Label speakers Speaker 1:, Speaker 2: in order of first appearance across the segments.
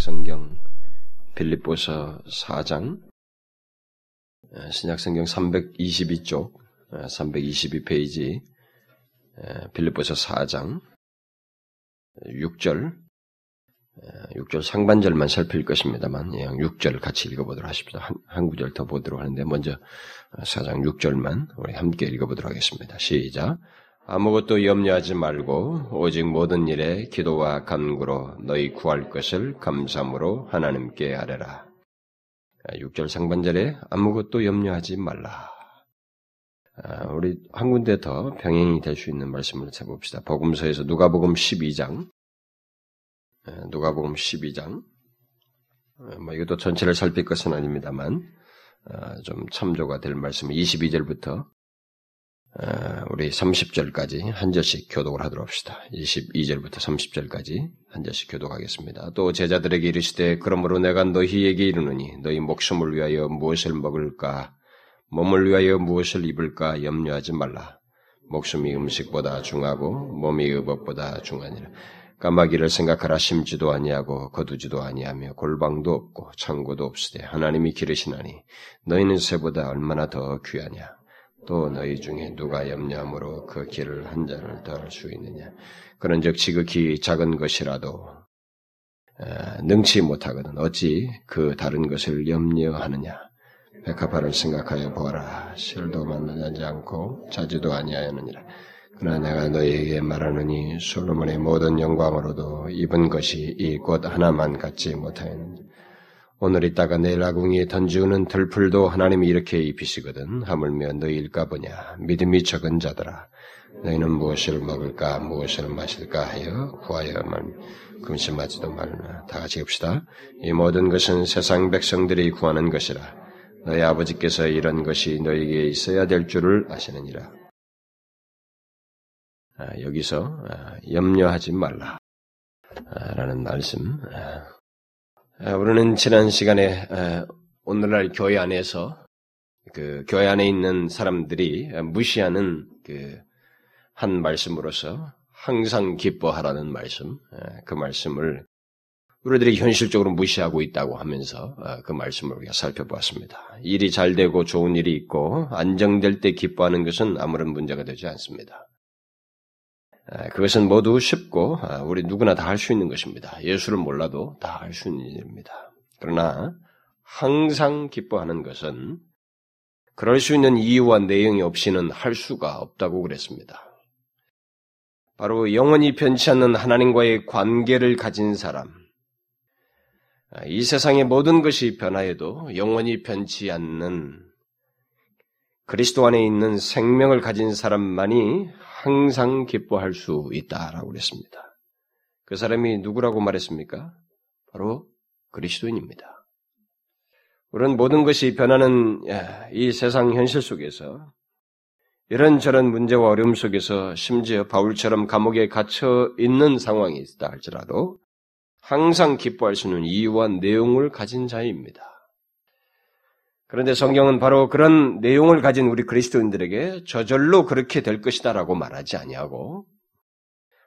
Speaker 1: 신약성경 빌립보서 4장 신약성경 322쪽 322페이지 빌립보서 4장 6절 6절 상반절만 살필 것입니다만 6절 같이 읽어보도록 하십시다. 한, 한 구절 더 보도록 하는데 먼저 4장 6절만 우리 함께 읽어보도록 하겠습니다. 시작 아무것도 염려하지 말고 오직 모든 일에 기도와 간구로 너희 구할 것을 감사함으로 하나님께 아뢰라. 6절 상반절에 아무것도 염려하지 말라. 아, 우리 한 군데 더 병행이 될 수 있는 말씀을 찾아봅시다. 복음서에서 누가복음 12장 누가복음 12장 뭐 이것도 전체를 살필 것은 아닙니다만 아, 좀 참조가 될 말씀 22절부터 우리 30절까지 한 절씩 교독을 하도록 합시다. 22절부터 30절까지 한 절씩 교독하겠습니다. 또 제자들에게 이르시되 그러므로 내가 너희에게 이르노니 너희 목숨을 위하여 무엇을 먹을까 몸을 위하여 무엇을 입을까 염려하지 말라. 목숨이 음식보다 중하고 몸이 의복보다 중하니라. 까마귀를 생각하라 심지도 아니하고 거두지도 아니하며 골방도 없고 창고도 없으되 하나님이 기르시나니 너희는 새보다 얼마나 더 귀하냐. 또 너희 중에 누가 염려함으로 그 길을 한 잔을 더할 수 있느냐. 그런즉 지극히 작은 것이라도 능치 못하거든 어찌 그 다른 것을 염려하느냐. 백합화를 생각하여 보아라. 실도 만나지 않고 자지도 아니하였느니라. 그러나 내가 너희에게 말하느니 솔로몬의 모든 영광으로도 입은 것이 이 꽃 하나만 갖지 못하였느니라. 오늘 있다가 내일 아궁이에 던지우는 들풀도 하나님이 이렇게 입히시거든. 하물며 너희 일까 보냐. 믿음이 적은 자들아. 너희는 무엇을 먹을까, 무엇을 마실까 하여 구하여만 금심하지도 말라. 다 같이 합시다. 이 모든 것은 세상 백성들이 구하는 것이라. 너희 아버지께서 이런 것이 너희에게 있어야 될 줄을 아시느니라. 아, 여기서 아, 염려하지 말라. 아, 라는 말씀. 우리는 지난 시간에 오늘날 교회 안에서 그 교회 안에 있는 사람들이 무시하는 그 한 말씀으로서 항상 기뻐하라는 말씀, 그 말씀을 우리들이 현실적으로 무시하고 있다고 하면서 그 말씀을 우리가 살펴보았습니다. 일이 잘 되고 좋은 일이 있고 안정될 때 기뻐하는 것은 아무런 문제가 되지 않습니다. 그것은 모두 쉽고 우리 누구나 다 할 수 있는 것입니다. 예수를 몰라도 다 할 수 있는 일입니다. 그러나 항상 기뻐하는 것은 그럴 수 있는 이유와 내용이 없이는 할 수가 없다고 그랬습니다. 바로 영원히 변치 않는 하나님과의 관계를 가진 사람, 이 세상의 모든 것이 변하여도 영원히 변치 않는 그리스도 안에 있는 생명을 가진 사람만이 항상 기뻐할 수 있다라고 그랬습니다. 그 사람이 누구라고 말했습니까? 바로 그리스도인입니다. 우리는 모든 것이 변하는 이 세상 현실 속에서 이런저런 문제와 어려움 속에서 심지어 바울처럼 감옥에 갇혀 있는 상황이 있다 할지라도 항상 기뻐할 수 있는 이유와 내용을 가진 자입니다. 그런데 성경은 바로 그런 내용을 가진 우리 그리스도인들에게 저절로 그렇게 될 것이다라고 말하지 아니하고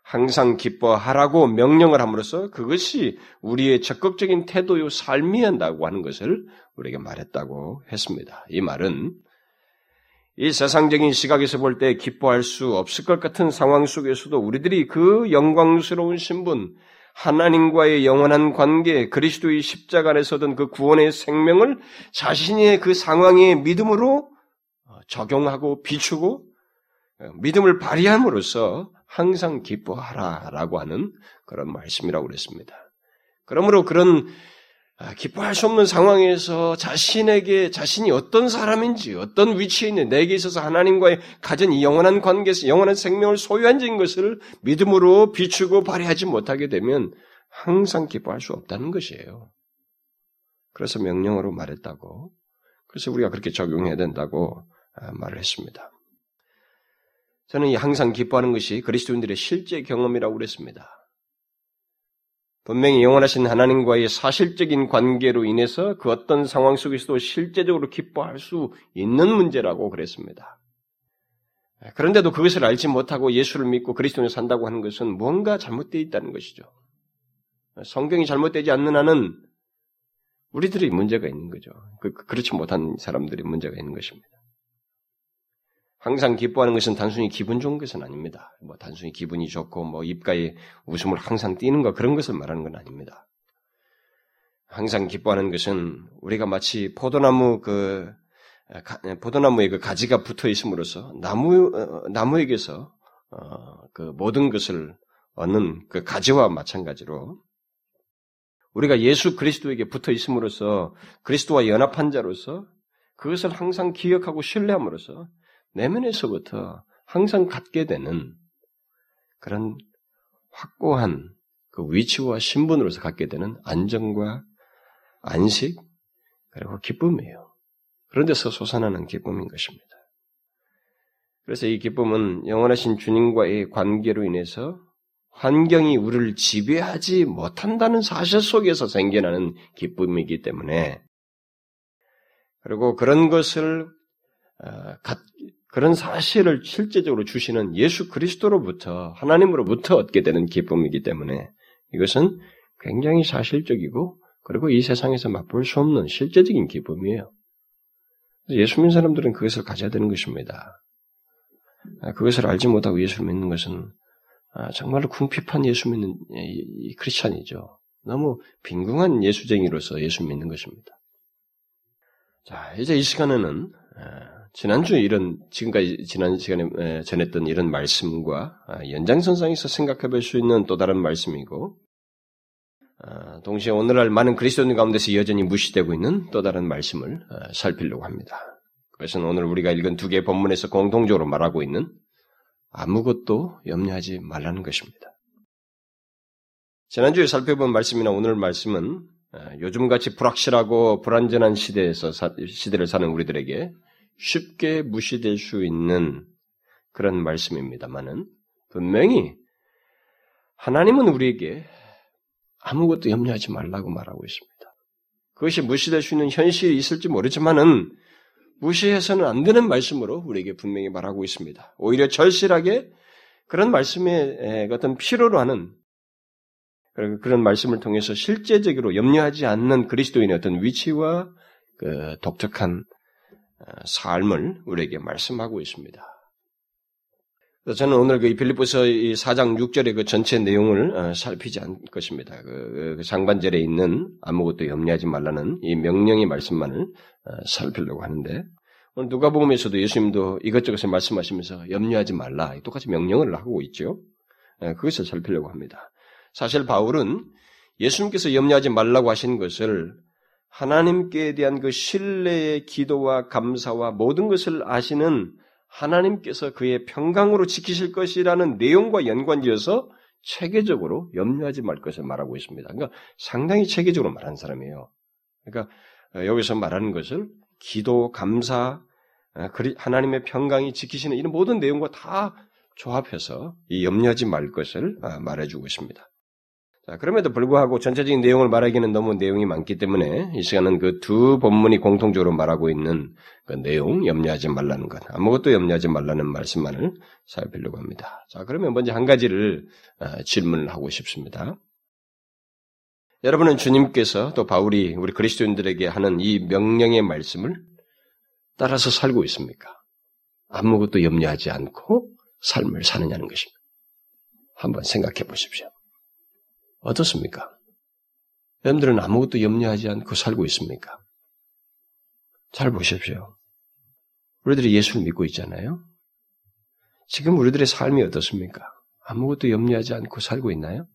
Speaker 1: 항상 기뻐하라고 명령을 함으로써 그것이 우리의 적극적인 태도요 삶이 한다고 하는 것을 우리에게 말했다고 했습니다. 이 말은 이 세상적인 시각에서 볼 때 기뻐할 수 없을 것 같은 상황 속에서도 우리들이 그 영광스러운 신분, 하나님과의 영원한 관계, 그리스도의 십자가 안에서 얻은 그 구원의 생명을 자신의 그 상황의 믿음으로 어, 적용하고 비추고 어, 믿음을 발휘함으로써 항상 기뻐하라 라고 하는 그런 말씀이라고 그랬습니다. 그러므로 그런 아, 기뻐할 수 없는 상황에서 자신에게 자신이 어떤 사람인지 어떤 위치에 있는 내게 있어서 하나님과의 가진 이 영원한 관계에서 영원한 생명을 소유한 진 것을 믿음으로 비추고 발휘하지 못하게 되면 항상 기뻐할 수 없다는 것이에요. 그래서 명령으로 말했다고 그래서 우리가 그렇게 적용해야 된다고 아, 말을 했습니다. 저는 항상 기뻐하는 것이 그리스도인들의 실제 경험이라고 그랬습니다. 분명히 영원하신 하나님과의 사실적인 관계로 인해서 그 어떤 상황 속에서도 실제적으로 기뻐할 수 있는 문제라고 그랬습니다. 그런데도 그것을 알지 못하고 예수를 믿고 그리스도를 산다고 하는 것은 뭔가 잘못되어 있다는 것이죠. 성경이 잘못되지 않는 한은 우리들이 문제가 있는 거죠. 그, 그, 그렇지 못한 사람들이 문제가 있는 것입니다. 항상 기뻐하는 것은 단순히 기분 좋은 것은 아닙니다. 뭐 단순히 기분이 좋고 뭐 입가에 웃음을 항상 띠는 것 그런 것을 말하는 건 아닙니다. 항상 기뻐하는 것은 우리가 마치 포도나무 그 포도나무에 그 가지가 붙어 있음으로써 나무 어, 나무에게서 어, 그 모든 것을 얻는 그 가지와 마찬가지로 우리가 예수 그리스도에게 붙어 있음으로써 그리스도와 연합한 자로서 그것을 항상 기억하고 신뢰함으로써 내면에서부터 항상 갖게 되는 그런 확고한 그 위치와 신분으로서 갖게 되는 안정과 안식 그리고 기쁨이에요. 그런 데서 솟아나는 기쁨인 것입니다. 그래서 이 기쁨은 영원하신 주님과의 관계로 인해서 환경이 우리를 지배하지 못한다는 사실 속에서 생겨나는 기쁨이기 때문에 그리고 그런 것을 어, 그런 사실을 실제적으로 주시는 예수 그리스도로부터 하나님으로부터 얻게 되는 기쁨이기 때문에 이것은 굉장히 사실적이고 그리고 이 세상에서 맛볼 수 없는 실제적인 기쁨이에요. 예수 믿는 사람들은 그것을 가져야 되는 것입니다. 아, 그것을 알지 못하고 예수를 믿는 것은 아, 정말로 궁핍한 예수 믿는 크리스찬이죠. 너무 빈궁한 예수쟁이로서 예수 믿는 것입니다. 자, 이제 이 시간에는 아, 지난주 이런 지금까지 지난 시간에 전했던 이런 말씀과 연장선상에서 생각해 볼 수 있는 또 다른 말씀이고 동시에 오늘날 많은 그리스도인 가운데서 여전히 무시되고 있는 또 다른 말씀을 살피려고 합니다. 그것은 오늘 우리가 읽은 두 개의 본문에서 공통적으로 말하고 있는 아무것도 염려하지 말라는 것입니다. 지난주에 살펴본 말씀이나 오늘 말씀은 어, 요즘같이 불확실하고 불안전한 시대에서 시대를 사는 우리들에게 쉽게 무시될 수 있는 그런 말씀입니다만은 분명히 하나님은 우리에게 아무것도 염려하지 말라고 말하고 있습니다. 그것이 무시될 수 있는 현실이 있을지 모르지만은 무시해서는 안 되는 말씀으로 우리에게 분명히 말하고 있습니다. 오히려 절실하게 그런 말씀의 어떤 필요로 하는 그런 말씀을 통해서 실제적으로 염려하지 않는 그리스도인의 어떤 위치와 그 독특한 어, 삶을 우리에게 말씀하고 있습니다. 저는 오늘 그 빌립보서 4장 6절의 그 전체 내용을 어, 살피지 않을 것입니다. 그, 그 장반절에 있는 아무것도 염려하지 말라는 이 명령의 말씀만을 어, 살피려고 하는데 오늘 누가복음에서도 예수님도 이것저것을 말씀하시면서 염려하지 말라 똑같이 명령을 하고 있죠. 어, 그것을 살피려고 합니다. 사실 바울은 예수님께서 염려하지 말라고 하신 것을 하나님께 대한 그 신뢰의 기도와 감사와 모든 것을 아시는 하나님께서 그의 평강으로 지키실 것이라는 내용과 연관지어서 체계적으로 염려하지 말 것을 말하고 있습니다. 그러니까 상당히 체계적으로 말한 사람이에요. 그러니까 어, 여기서 말하는 것을 기도, 감사, 어, 하나님의 평강이 지키시는 이런 모든 내용과 다 조합해서 이 염려하지 말 것을 어, 말해주고 있습니다. 자, 그럼에도 불구하고 전체적인 내용을 말하기는 너무 내용이 많기 때문에 이 시간은 그 두 본문이 공통적으로 말하고 있는 그 내용, 염려하지 말라는 것, 아무것도 염려하지 말라는 말씀만을 살피려고 합니다. 자, 그러면 먼저 한 가지를 어, 질문을 하고 싶습니다. 여러분은 주님께서 또 바울이 우리 그리스도인들에게 하는 이 명령의 말씀을 따라서 살고 있습니까? 아무것도 염려하지 않고 삶을 사느냐는 것입니다. 한번 생각해 보십시오. 어떻습니까? 여러분들은 아무것도 염려하지 않고 살고 있습니까? 잘 보십시오. 우리들이 예수를 믿고 있잖아요? 지금 우리들의 삶이 어떻습니까? 아무것도 염려하지 않고 살고 있나요?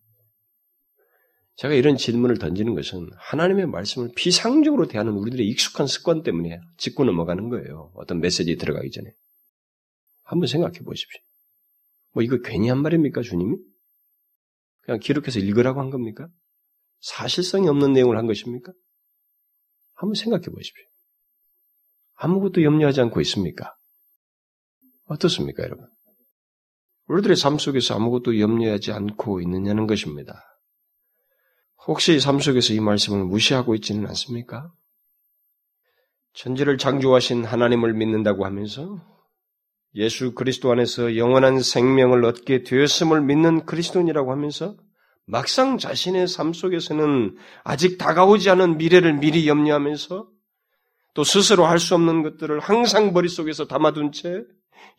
Speaker 1: 제가 이런 질문을 던지는 것은 하나님의 말씀을 비상적으로 대하는 우리들의 익숙한 습관 때문에 짚고 넘어가는 거예요. 어떤 메시지 들어가기 전에. 한번 생각해 보십시오. 뭐 이거 괜히 한 말입니까, 주님이? 그냥 기록해서 읽으라고 한 겁니까? 사실성이 없는 내용을 한 것입니까? 한번 생각해 보십시오. 아무것도 염려하지 않고 있습니까? 어떻습니까, 여러분? 우리들의 삶 속에서 아무것도 염려하지 않고 있느냐는 것입니다. 혹시 삶 속에서 이 말씀을 무시하고 있지는 않습니까? 천지를 창조하신 하나님을 믿는다고 하면서 예수 그리스도 안에서 영원한 생명을 얻게 되었음을 믿는 그리스도인이라고 하면서 막상 자신의 삶 속에서는 아직 다가오지 않은 미래를 미리 염려하면서 또 스스로 할 수 없는 것들을 항상 머릿속에서 담아둔 채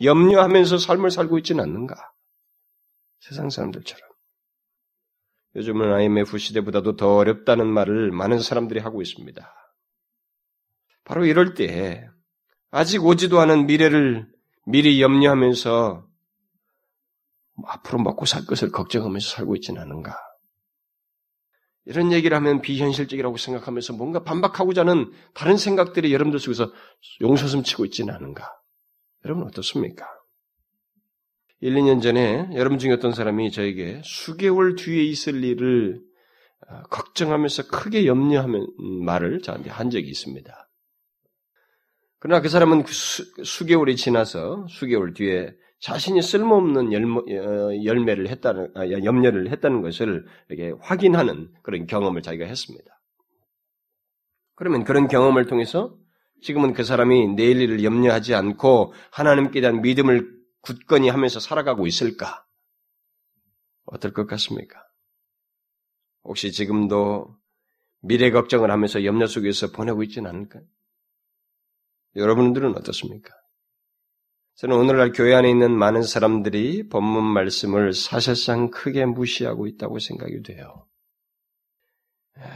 Speaker 1: 염려하면서 삶을 살고 있지는 않는가? 세상 사람들처럼. 요즘은 IMF 시대보다도 더 어렵다는 말을 많은 사람들이 하고 있습니다. 바로 이럴 때 아직 오지도 않은 미래를 미리 염려하면서 앞으로 먹고 살 것을 걱정하면서 살고 있지는 않은가. 이런 얘기를 하면 비현실적이라고 생각하면서 뭔가 반박하고자 하는 다른 생각들이 여러분들 속에서 용서슴 치고 있지는 않은가. 여러분 어떻습니까? 1, 2년 전에 여러분 중에 어떤 사람이 저에게 수개월 뒤에 있을 일을 어, 걱정하면서 크게 염려하는 말을 저한테 한 적이 있습니다. 그러나 그 사람은 그 수, 개월이 지나서 수개월 뒤에 자신이 쓸모없는 어, 열매 를 했다는 아, 염려를 했다는 것을 이렇게 확인하는 그런 경험을 자기가 했습니다. 그러면 그런 경험을 통해서 지금은 그 사람이 내일 일을 염려하지 않고 하나님께 대한 믿음을 굳건히 하면서 살아가고 있을까? 어떨 것 같습니까? 혹시 지금도 미래 걱정을 하면서 염려 속에서 보내고 있지는 않을까요? 여러분들은 어떻습니까? 저는 오늘날 교회 안에 있는 많은 사람들이 본문 말씀을 사실상 크게 무시하고 있다고 생각이 돼요.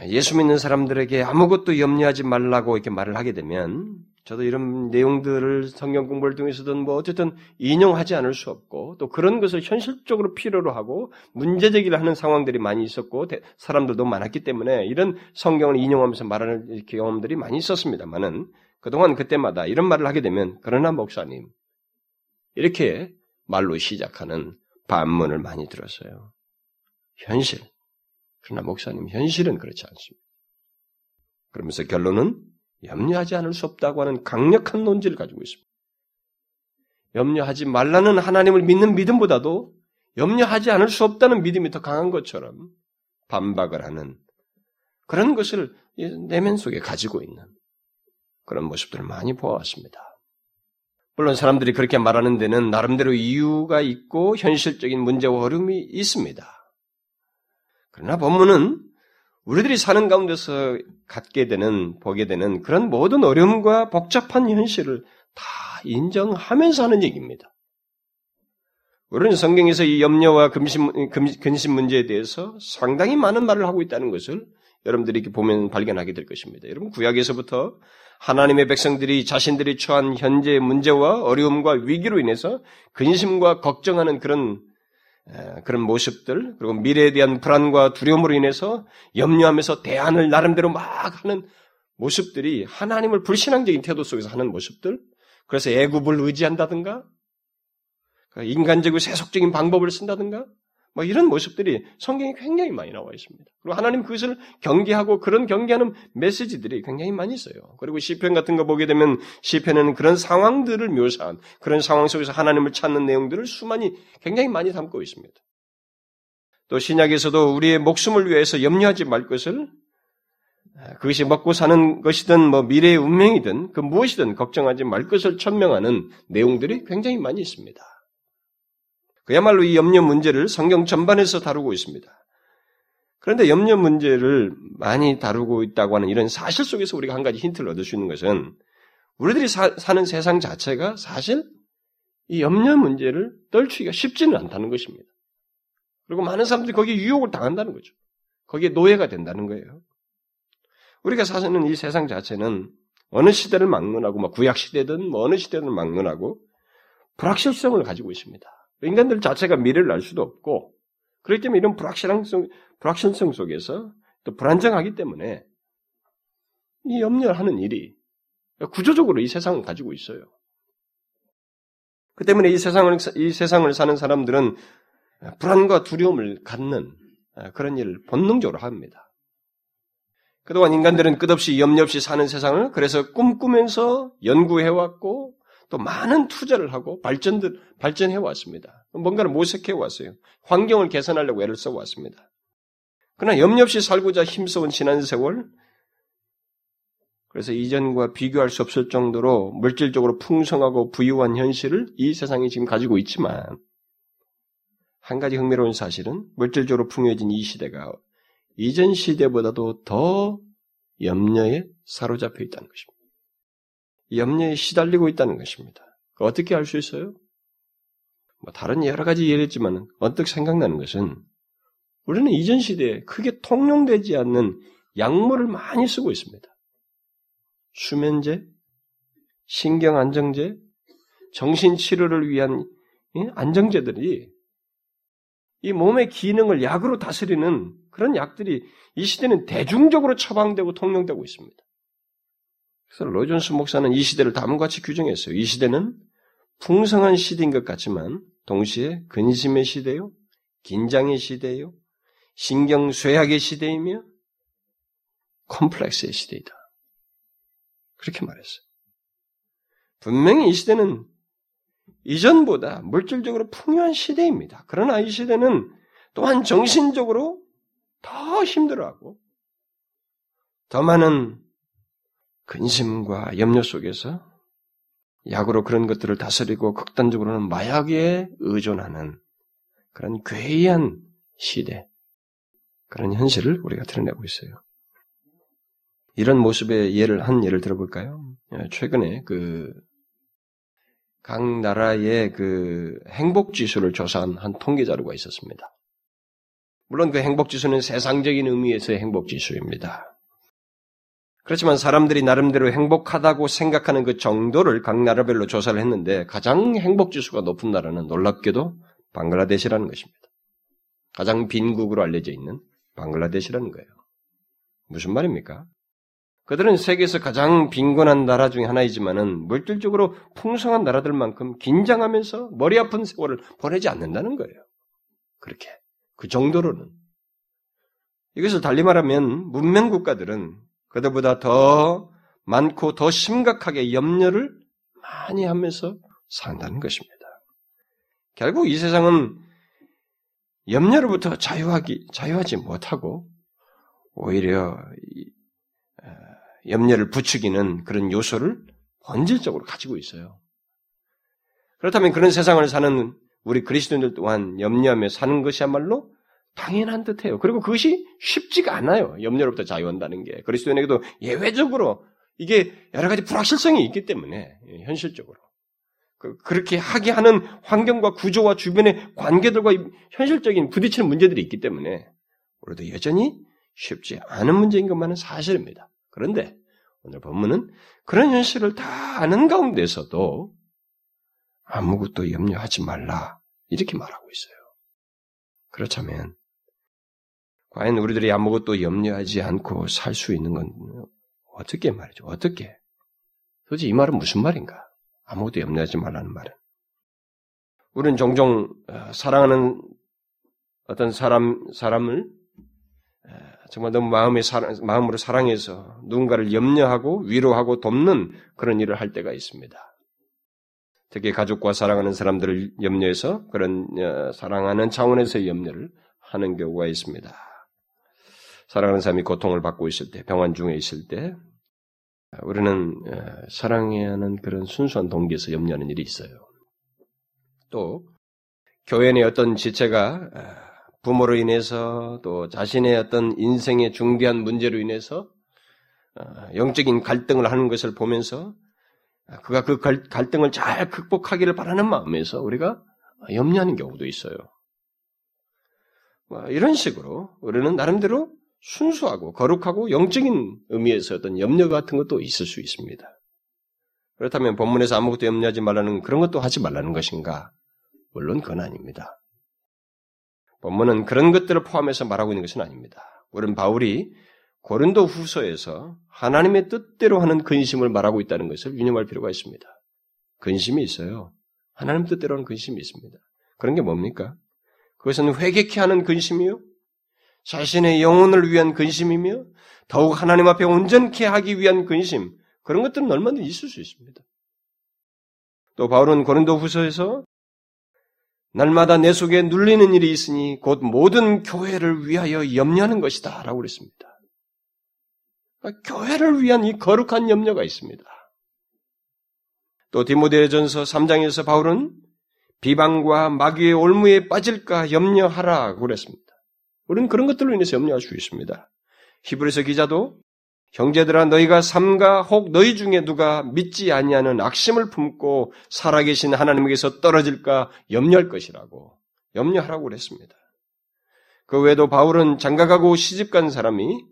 Speaker 1: 예수 믿는 사람들에게 아무것도 염려하지 말라고 이렇게 말을 하게 되면 저도 이런 내용들을 성경 공부를 통해서든 뭐 어쨌든 인용하지 않을 수 없고 또 그런 것을 현실적으로 필요로 하고 문제 제기를 하는 상황들이 많이 있었고 사람들도 많았기 때문에 이런 성경을 인용하면서 말하는 경험들이 많이 있었습니다만은 그동안 그때마다 이런 말을 하게 되면 그러나 목사님 이렇게 말로 시작하는 반문을 많이 들었어요. 현실. 그러나 목사님 현실은 그렇지 않습니다. 그러면서 결론은 염려하지 않을 수 없다고 하는 강력한 논지를 가지고 있습니다. 염려하지 말라는 하나님을 믿는 믿음보다도 염려하지 않을 수 없다는 믿음이 더 강한 것처럼 반박을 하는 그런 것을 내면 속에 가지고 있는 그런 모습들을 많이 보아왔습니다. 물론 사람들이 그렇게 말하는 데는 나름대로 이유가 있고 현실적인 문제와 어려움이 있습니다. 그러나 본문은 우리들이 사는 가운데서 갖게 되는, 보게 되는 그런 모든 어려움과 복잡한 현실을 다 인정하면서 하는 얘기입니다. 우리는 성경에서 이 염려와 금신, 근심 문제에 대해서 상당히 많은 말을 하고 있다는 것을 여러분들이 이렇게 보면 발견하게 될 것입니다. 여러분, 구약에서부터 하나님의 백성들이 자신들이 처한 현재의 문제와 어려움과 위기로 인해서 근심과 걱정하는 그런 그런 모습들, 그리고 미래에 대한 불안과 두려움으로 인해서 염려하면서 대안을 나름대로 막 하는 모습들이 하나님을 불신앙적인 태도 속에서 하는 모습들, 그래서 애굽을 의지한다든가, 그 인간적이고 세속적인 방법을 쓴다든가, 뭐 이런 모습들이 성경에 굉장히 많이 나와 있습니다. 그리고 하나님 그것을 경계하고 그런 경계하는 메시지들이 굉장히 많이 있어요. 그리고 시편 같은 거 보게 되면 시편에는 그런 상황들을 묘사한 그런 상황 속에서 하나님을 찾는 내용들을 수많이 굉장히 많이 담고 있습니다. 또 신약에서도 우리의 목숨을 위해서 염려하지 말 것을 그것이 먹고 사는 것이든 뭐 미래의 운명이든 그 무엇이든 걱정하지 말 것을 천명하는 내용들이 굉장히 많이 있습니다. 그야말로 이 염려 문제를 성경 전반에서 다루고 있습니다. 그런데 염려 문제를 많이 다루고 있다고 하는 이런 사실 속에서 우리가 한 가지 힌트를 얻을 수 있는 것은 우리들이 사, 는 세상 자체가 사실 이 염려 문제를 떨치기가 쉽지는 않다는 것입니다. 그리고 많은 사람들이 거기에 유혹을 당한다는 거죠. 거기에 노예가 된다는 거예요. 우리가 사는 이 세상 자체는 어느 시대를 막론하고, 뭐 구약 시대든 뭐 어느 시대든 막론하고 불확실성을 가지고 있습니다. 인간들 자체가 미래를 알 수도 없고 그렇기 때문에 이런 불확실성, 불확실성 속에서 또 불안정하기 때문에 이 염려하는 일이 구조적으로 이 세상을 가지고 있어요. 그 때문에 이 세상을, 이 세상을 사는 사람들은 불안과 두려움을 갖는 그런 일을 본능적으로 합니다. 그동안 인간들은 끝없이 염려 없이 사는 세상을 그래서 꿈꾸면서 연구해왔고 또 많은 투자를 하고 발전들, 발전해 왔습니다. 뭔가를 모색해 왔어요. 환경을 개선하려고 애를 써 왔습니다. 그러나 염려 없이 살고자 힘써온 지난 세월, 그래서 이전과 비교할 수 없을 정도로 물질적으로 풍성하고 부유한 현실을 이 세상이 지금 가지고 있지만, 한 가지 흥미로운 사실은 물질적으로 풍요해진 이 시대가 이전 시대보다도 더 염려에 사로잡혀 있다는 것입니다. 염려에 시달리고 있다는 것입니다. 어떻게 알 수 있어요? 뭐 다른 여러 가지 예를 했지만 언뜻 생각나는 것은 우리는 이전 시대에 크게 통용되지 않는 약물을 많이 쓰고 있습니다. 수면제, 신경 안정제, 정신 치료를 위한 안정제들이 이 몸의 기능을 약으로 다스리는 그런 약들이 이 시대는 대중적으로 처방되고 통용되고 있습니다. 그래서 로이존스 목사는 이 시대를 다음과 같이 규정했어요. 이 시대는 풍성한 시대인 것 같지만 동시에 근심의 시대요, 긴장의 시대요, 신경 쇠약의 시대이며 콤플렉스의 시대이다. 그렇게 말했어요. 분명히 이 시대는 이전보다 물질적으로 풍요한 시대입니다. 그러나 이 시대는 또한 정신적으로 더 힘들어하고 더 많은 근심과 염려 속에서 약으로 그런 것들을 다스리고 극단적으로는 마약에 의존하는 그런 괴이한 시대, 그런 현실을 우리가 드러내고 있어요. 이런 모습의 예를 한 예를 들어볼까요? 예, 최근에 그 각 나라의 그 행복 지수를 조사한 한 통계 자료가 있었습니다. 물론 그 행복 지수는 세상적인 의미에서의 행복 지수입니다. 그렇지만 사람들이 나름대로 행복하다고 생각하는 그 정도를 각 나라별로 조사를 했는데 가장 행복 지수가 높은 나라는 놀랍게도 방글라데시라는 것입니다. 가장 빈국으로 알려져 있는 방글라데시라는 거예요. 무슨 말입니까? 그들은 세계에서 가장 빈곤한 나라 중에 하나이지만은 물질적으로 풍성한 나라들만큼 긴장하면서 머리 아픈 세월을 보내지 않는다는 거예요. 그렇게. 그 정도로는. 이것을 달리 말하면 문명 국가들은 그들보다 더 많고 더 심각하게 염려를 많이 하면서 산다는 것입니다. 결국 이 세상은 염려로부터 자유하기, 자유하지 못하고 오히려 염려를 부추기는 그런 요소를 본질적으로 가지고 있어요. 그렇다면 그런 세상을 사는 우리 그리스도인들 또한 염려하며 사는 것이야말로 당연한 듯해요. 그리고 그것이 쉽지가 않아요. 염려로부터 자유한다는 게 그리스도인에게도 예외적으로 이게 여러 가지 불확실성이 있기 때문에 현실적으로 그, 그렇게 하게 하는 환경과 구조와 주변의 관계들과 현실적인 부딪히는 문제들이 있기 때문에 우리도 여전히 쉽지 않은 문제인 것만은 사실입니다. 그런데 오늘 본문은 그런 현실을 다 아는 가운데서도 아무것도 염려하지 말라 이렇게 말하고 있어요. 그렇다면 과연 우리들이 아무것도 염려하지 않고 살 수 있는 건 어떻게 말이죠? 어떻게? 도대체 이 말은 무슨 말인가? 아무것도 염려하지 말라는 말은. 우리는 종종 어, 사랑하는 어떤 사람, 사람을 정말 너무 마음의 사랑, 마음으로 사랑해서 누군가를 염려하고 위로하고 돕는 그런 일을 할 때가 있습니다. 특히 가족과 사랑하는 사람들을 염려해서 그런 어, 사랑하는 차원에서의 염려를 하는 경우가 있습니다. 사랑하는 사람이 고통을 받고 있을 때, 병환 중에 있을 때, 우리는 어, 사랑해야 하는 그런 순수한 동기에서 염려하는 일이 있어요. 또, 교회 내 어떤 지체가 어, 부모로 인해서 또 자신의 어떤 인생의 중대한 문제로 인해서 어, 영적인 갈등을 하는 것을 보면서 그가 그 갈등을 잘 극복하기를 바라는 마음에서 우리가 염려하는 경우도 있어요. 뭐 이런 식으로 우리는 나름대로 순수하고 거룩하고 영적인 의미에서 어떤 염려 같은 것도 있을 수 있습니다. 그렇다면 본문에서 아무것도 염려하지 말라는 그런 것도 하지 말라는 것인가? 물론 그건 아닙니다. 본문은 그런 것들을 포함해서 말하고 있는 것은 아닙니다. 우리는 바울이 고린도 후서에서 하나님의 뜻대로 하는 근심을 말하고 있다는 것을 유념할 필요가 있습니다. 근심이 있어요. 하나님 뜻대로 하는 근심이 있습니다. 그런 게 뭡니까? 그것은 회개케 하는 근심이요. 자신의 영혼을 위한 근심이며 더욱 하나님 앞에 온전케 하기 위한 근심 그런 것들은 얼마든지 있을 수 있습니다. 또 바울은 고린도 후서에서 날마다 내 속에 눌리는 일이 있으니 곧 모든 교회를 위하여 염려하는 것이다 라고 그랬습니다. 그러니까 교회를 위한 이 거룩한 염려가 있습니다. 또 디모데전서 3장에서 바울은 비방과 마귀의 올무에 빠질까 염려하라 그랬습니다. 우리는 그런 것들로 인해서 염려할 수 있습니다. 히브리서 기자도 형제들아 너희가 삼가 혹 너희 중에 누가 믿지 아니하는 악심을 품고 살아계신 하나님에게서 떨어질까 염려할 것이라고 염려하라고 그랬습니다. 그 외에도 바울은 장가가고 시집간 사람이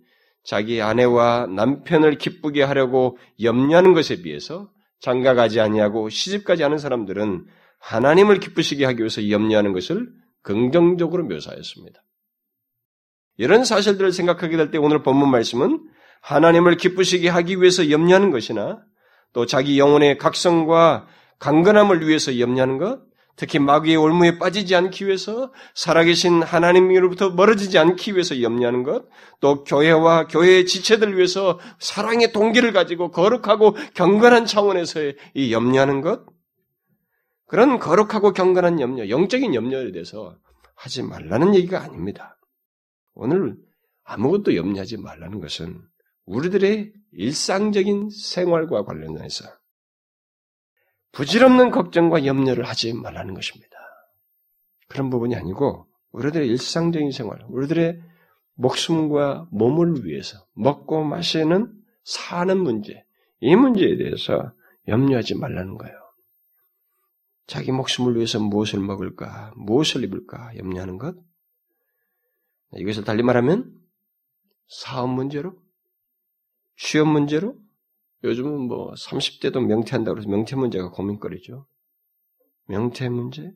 Speaker 1: 자기 아내와 남편을 기쁘게 하려고 염려하는 것에 비해서 장가가지 아니하고 시집가지 않은 사람들은 하나님을 기쁘시게 하기 위해서 염려하는 것을 긍정적으로 묘사했습니다. 이런 사실들을 생각하게 될 때 오늘 본문 말씀은 하나님을 기쁘시게 하기 위해서 염려하는 것이나 또 자기 영혼의 각성과 강건함을 위해서 염려하는 것, 특히 마귀의 올무에 빠지지 않기 위해서 살아계신 하나님으로부터 멀어지지 않기 위해서 염려하는 것, 또 교회와 교회의 지체들을 위해서 사랑의 동기를 가지고 거룩하고 경건한 차원에서의 이 염려하는 것, 그런 거룩하고 경건한 염려, 영적인 염려에 대해서 하지 말라는 얘기가 아닙니다. 오늘 아무것도 염려하지 말라는 것은 우리들의 일상적인 생활과 관련해서 부질없는 걱정과 염려를 하지 말라는 것입니다. 그런 부분이 아니고 우리들의 일상적인 생활, 우리들의 목숨과 몸을 위해서 먹고 마시는 사는 문제, 이 문제에 대해서 염려하지 말라는 거예요. 자기 목숨을 위해서 무엇을 먹을까, 무엇을 입을까 염려하는 것. 이것을 달리 말하면 사업 문제로, 취업 문제로, 요즘은 뭐 30대도 명퇴한다고 해서 명퇴 문제가 고민거리죠. 명퇴 문제,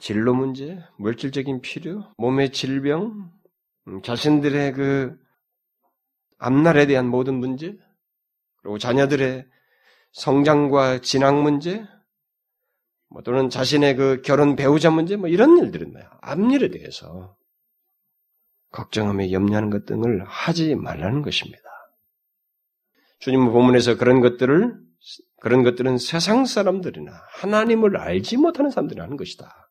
Speaker 1: 진로 문제, 물질적인 필요, 몸의 질병, 음, 자신들의 그 앞날에 대한 모든 문제, 그리고 자녀들의 성장과 진학 문제, 뭐 또는 자신의 그 결혼 배우자 문제, 뭐 이런 일들은 앞일에 대해서 걱정하며 염려하는 것 등을 하지 말라는 것입니다. 주님 본문에서 그런 것들을 그런 것들은 세상 사람들이나 하나님을 알지 못하는 사람들이 하는 것이다.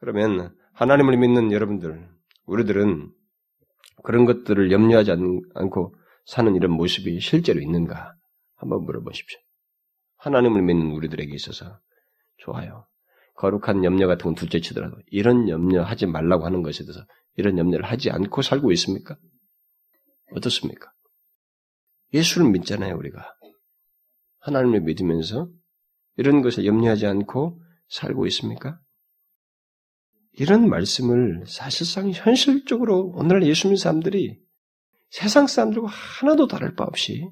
Speaker 1: 그러면 하나님을 믿는 여러분들, 우리들은 그런 것들을 염려하지 않고 사는 이런 모습이 실제로 있는가? 한번 물어보십시오. 하나님을 믿는 우리들에게 있어서 좋아요. 거룩한 염려 같은 건 둘째 치더라도 이런 염려 하지 말라고 하는 것에 대해서 이런 염려를 하지 않고 살고 있습니까? 어떻습니까? 예수를 믿잖아요, 우리가. 하나님을 믿으면서 이런 것을 염려하지 않고 살고 있습니까? 이런 말씀을 사실상 현실적으로 오늘날 예수 믿는 사람들이 세상 사람들과 하나도 다를 바 없이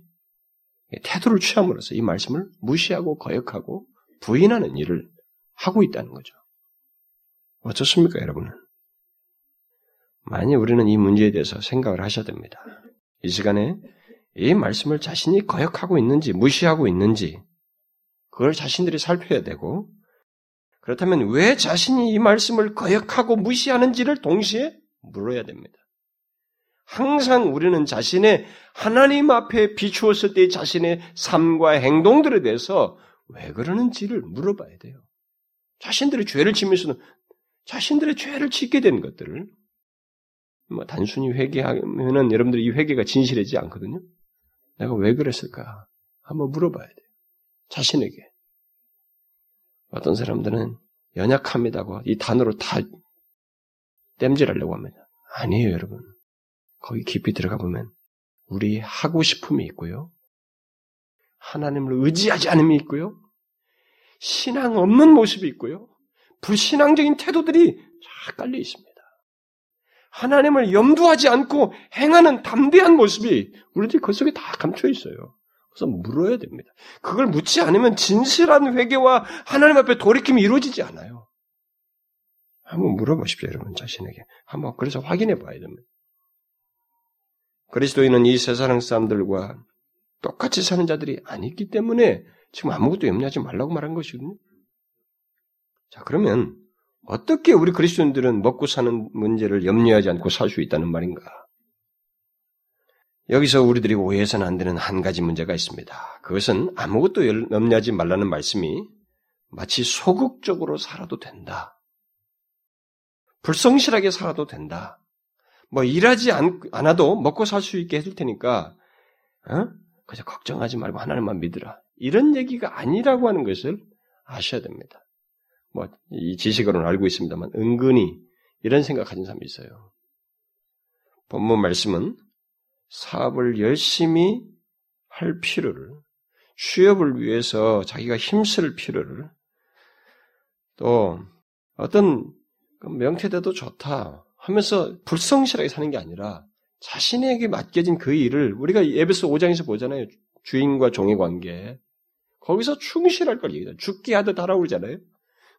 Speaker 1: 태도를 취함으로써 이 말씀을 무시하고 거역하고 부인하는 일을 하고 있다는 거죠. 어떻습니까, 여러분은? 만약 우리는 이 문제에 대해서 생각을 하셔야 됩니다. 이 시간에 이 말씀을 자신이 거역하고 있는지 무시하고 있는지 그걸 자신들이 살펴야 되고 그렇다면 왜 자신이 이 말씀을 거역하고 무시하는지를 동시에 물어야 됩니다. 항상 우리는 자신의 하나님 앞에 비추었을 때 자신의 삶과 행동들에 대해서 왜 그러는지를 물어봐야 돼요. 자신들의 죄를 지면서는 자신들의 죄를 짓게 된 것들을 뭐 단순히 회개하면은 여러분들이 이 회개가 진실하지 않거든요. 내가 왜 그랬을까? 한번 물어봐야 돼요. 자신에게. 어떤 사람들은 연약합니다고 이 단어로 다 땜질하려고 합니다. 아니에요, 여러분. 거기 깊이 들어가 보면 우리 하고 싶음이 있고요. 하나님을 의지하지 않음이 있고요. 신앙 없는 모습이 있고요. 불신앙적인 태도들이 쫙 깔려 있습니다. 하나님을 염두하지 않고 행하는 담대한 모습이 우리들이 그 속에 다 감춰 있어요. 그래서 물어야 됩니다. 그걸 묻지 않으면 진실한 회개와 하나님 앞에 돌이킴이 이루어지지 않아요. 한번 물어보십시오, 여러분 자신에게. 한번 그래서 확인해 봐야 됩니다. 그리스도인은 이 세상 사람들과 똑같이 사는 자들이 아니기 때문에 지금 아무것도 염려하지 말라고 말한 것이거든요. 자, 그러면 어떻게 우리 그리스도인들은 먹고 사는 문제를 염려하지 않고 살 수 있다는 말인가? 여기서 우리들이 오해해서는 안 되는 한 가지 문제가 있습니다. 그것은 아무것도 염려하지 말라는 말씀이 마치 소극적으로 살아도 된다. 불성실하게 살아도 된다. 뭐 일하지 않, 아도 먹고 살 수 있게 해줄 테니까 어? 그저 걱정하지 말고 하나님만 믿으라. 이런 얘기가 아니라고 하는 것을 아셔야 됩니다. 뭐, 이 지식으로는 알고 있습니다만, 은근히 이런 생각 가진 사람이 있어요. 본문 말씀은 사업을 열심히 할 필요를, 취업을 위해서 자기가 힘쓸 필요를, 또 어떤 명태대도 좋다 하면서 불성실하게 사는 게 아니라 자신에게 맡겨진 그 일을 우리가 에베소 5장에서 보잖아요. 주인과 종의 관계. 거기서 충실할 걸 얘기해요. 죽게 하듯 하라고 그러잖아요.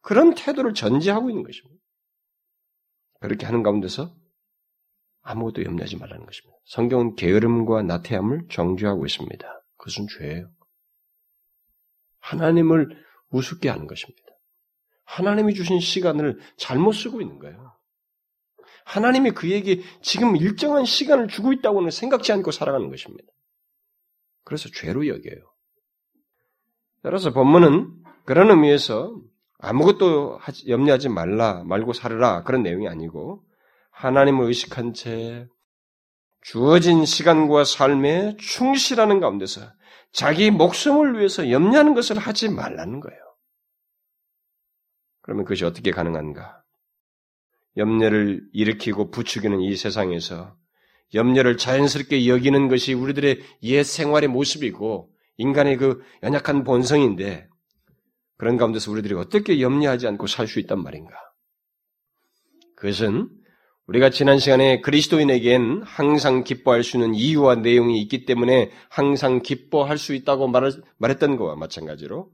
Speaker 1: 그런 태도를 전제하고 있는 것입니다. 그렇게 하는 가운데서 아무것도 염려하지 말라는 것입니다. 성경은 게으름과 나태함을 정죄하고 있습니다. 그것은 죄예요. 하나님을 우습게 하는 것입니다. 하나님이 주신 시간을 잘못 쓰고 있는 거예요. 하나님이 그에게 지금 일정한 시간을 주고 있다고는 생각지 않고 살아가는 것입니다. 그래서 죄로 여겨요. 따라서 본문은 그런 의미에서 아무것도 염려하지 말라, 말고 살으라 그런 내용이 아니고 하나님을 의식한 채 주어진 시간과 삶에 충실하는 가운데서 자기 목숨을 위해서 염려하는 것을 하지 말라는 거예요. 그러면 그것이 어떻게 가능한가? 염려를 일으키고 부추기는 이 세상에서 염려를 자연스럽게 여기는 것이 우리들의 옛 생활의 모습이고 인간의 그 연약한 본성인데 그런 가운데서 우리들이 어떻게 염려하지 않고 살 수 있단 말인가? 그것은 우리가 지난 시간에 그리스도인에겐 항상 기뻐할 수 있는 이유와 내용이 있기 때문에 항상 기뻐할 수 있다고 말했던 것과 마찬가지로